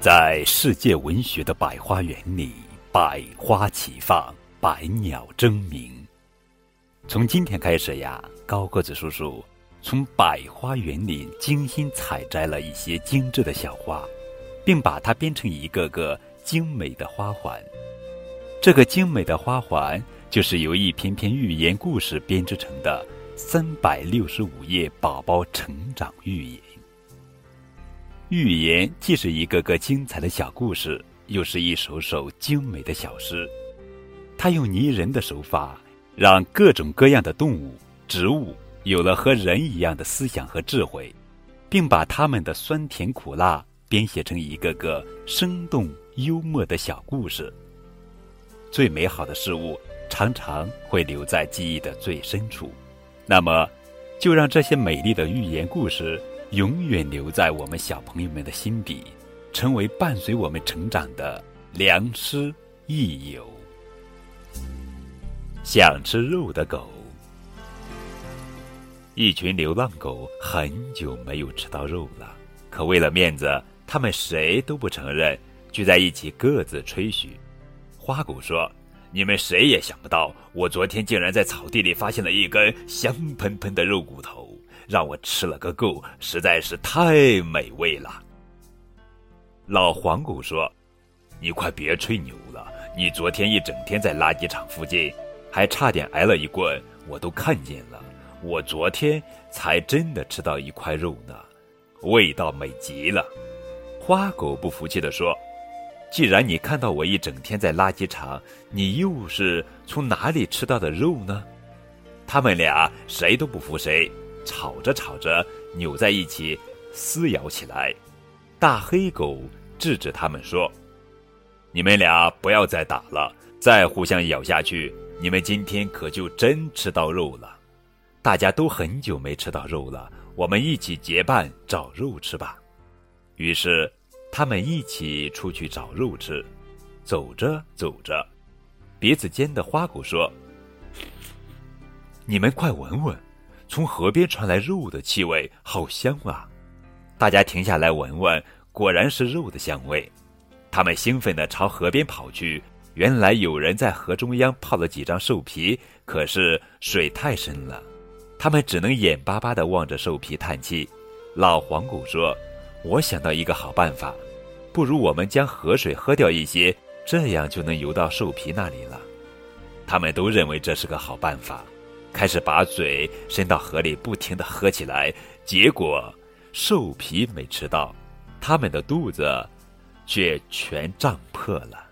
在世界文学的百花园里，百花齐放，百鸟争鸣。从今天开始呀，高个子叔叔从百花园里精心采摘了一些精致的小花，并把它编成一个个精美的花环。这个精美的花环，就是由一篇篇寓言故事编织成的三百六十五页宝宝成长寓言。寓言既是一个个精彩的小故事，又是一首首精美的小诗。它用拟人的手法，让各种各样的动物、植物有了和人一样的思想和智慧，并把它们的酸甜苦辣编写成一个个生动幽默的小故事。最美好的事物常常会留在记忆的最深处，那么，就让这些美丽的寓言故事。永远留在我们小朋友们的心底，成为伴随我们成长的良师益友。想吃肉的狗，一群流浪狗很久没有吃到肉了，可为了面子，他们谁都不承认，聚在一起各自吹嘘。花狗说：“你们谁也想不到，我昨天竟然在草地里发现了一根香喷喷的肉骨头。”让我吃了个够，实在是太美味了。老黄狗说：“你快别吹牛了，你昨天一整天在垃圾场附近，还差点挨了一棍，我都看见了。我昨天才真的吃到一块肉呢，味道美极了。”花狗不服气地说：“既然你看到我一整天在垃圾场，你又是从哪里吃到的肉呢？”他们俩谁都不服谁。吵着吵着，扭在一起撕咬起来。大黑狗制止他们说：“你们俩不要再打了，再互相咬下去，你们今天可就真吃到肉了。大家都很久没吃到肉了，我们一起结伴找肉吃吧。”于是，他们一起出去找肉吃。走着走着，鼻子尖的花狗说：“你们快闻闻。”从河边传来肉的气味，好香啊！大家停下来闻闻，果然是肉的香味。他们兴奋地朝河边跑去。原来有人在河中央泡了几张兽皮，可是水太深了，他们只能眼巴巴地望着兽皮叹气。老黄狗说：“我想到一个好办法，不如我们将河水喝掉一些，这样就能游到兽皮那里了。”他们都认为这是个好办法。开始把嘴伸到河里，不停的喝起来。结果，兽皮没吃到，他们的肚子却全胀破了。